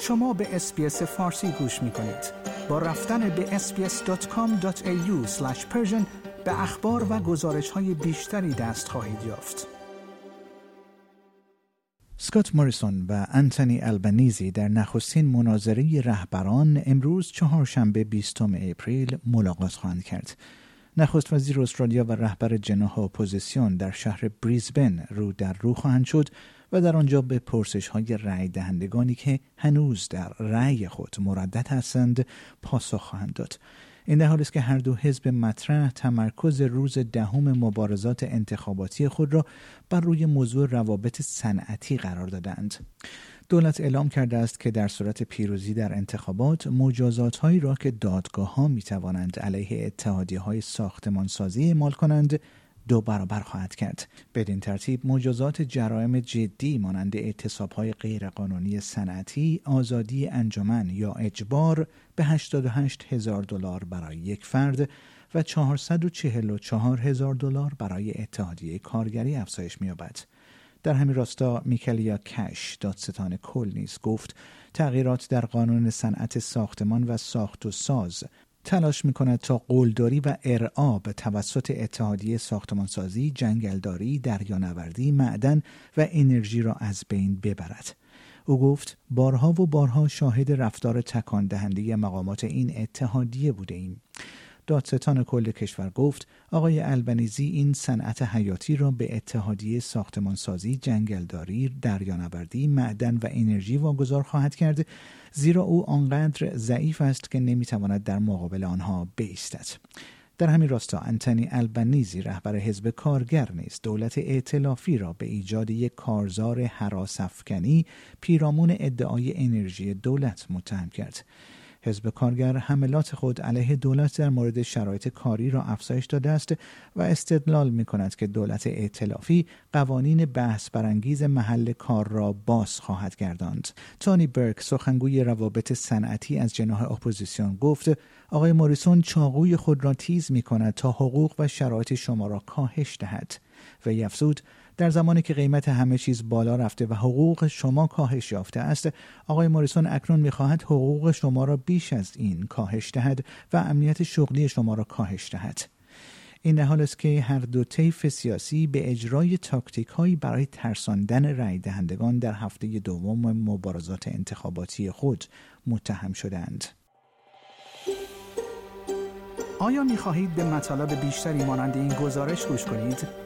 شما به SBS فارسی گوش می کنید. با رفتن به sbs.com.au به اخبار و گزارش های بیشتری دست خواهید یافت. سکات موریسون و انتونی البنیزی در نخستین مناظره رهبران امروز چهارشنبه 20 اپریل ملاقات خواهند کرد. نخست وزیر استرالیا و رهبر جناح اپوزیسیون در شهر بریزبن رو در رو خواهند شد و در آنجا به پرسش های دهندگانی که هنوز در رأی خود مردد هستند پاسخ خواهند داد. این در حالی است که هر دو حزب مطرح تمرکز روز دهم مبارزات انتخاباتی خود را بر روی موضوع روابط صنعتی قرار دادند. دولت اعلام کرده است که در صورت پیروزی در انتخابات مجازات هایی را که دادگاه ها می توانند علیه اتحادیه های ساختمانسازی اعمال کنند دو برابر خواهد کرد بدین ترتیب مجازات جرائم جدی مانند اعتصاب های غیرقانونی صنعتی آزادی انجمن یا اجبار به 88 هزار دلار برای یک فرد و 444 هزار دلار برای اتحادیه کارگری افزایش می‌یابد. در همین راستا میکلیا کش دادستان کل نیز گفت تغییرات در قانون صنعت ساختمان و ساخت و ساز تلاش می کند تا قلدری و ارعاب توسط اتحادیه ساختمانسازی، جنگلداری، دریانوردی، معدن و انرژی را از بین ببرد. او گفت بارها و بارها شاهد رفتار تکان دهنده مقامات این اتحادیه بوده ایم. دادستان کل کشور گفت آقای البنیزی این صنعت حیاتی را به اتحادیه ساختمانسازی، جنگلداری، دریانوردی، معدن و انرژی واگذار خواهد کرد زیرا او آنقدر ضعیف است که نمی‌تواند در مقابل آنها بایستد. در همین راستا انتنی البنیزی رهبر حزب کارگر نیز دولت ائتلافی را به ایجاد یک کارزار حراسفکنی پیرامون ادعای انرژی دولت متهم کرد حزب کارگر حملات خود علیه دولت در مورد شرایط کاری را افزایش داده است و استدلال می کند که دولت ائتلافی قوانین بحث برانگیز محل کار را باز خواهد گرداند. تونی برک سخنگوی روابط صنعتی از جناح اپوزیسیون گفت آقای موریسون چاقوی خود را تیز می کند تا حقوق و شرایط شما را کاهش دهد و افزود در زمانی که قیمت همه چیز بالا رفته و حقوق شما کاهش یافته است آقای موریسون اکنون می‌خواهد حقوق شما را بیش از این کاهش دهد و امنیت شغلی شما را کاهش دهد این حال است که هر دو طیف سیاسی به اجرای تاکتیک هایی برای ترساندن رای دهندگان در هفته دوم مبارزات انتخاباتی خود متهم شدند. آیا می خواهید به مطالب بیشتری مانند این گزارش گوش کنید؟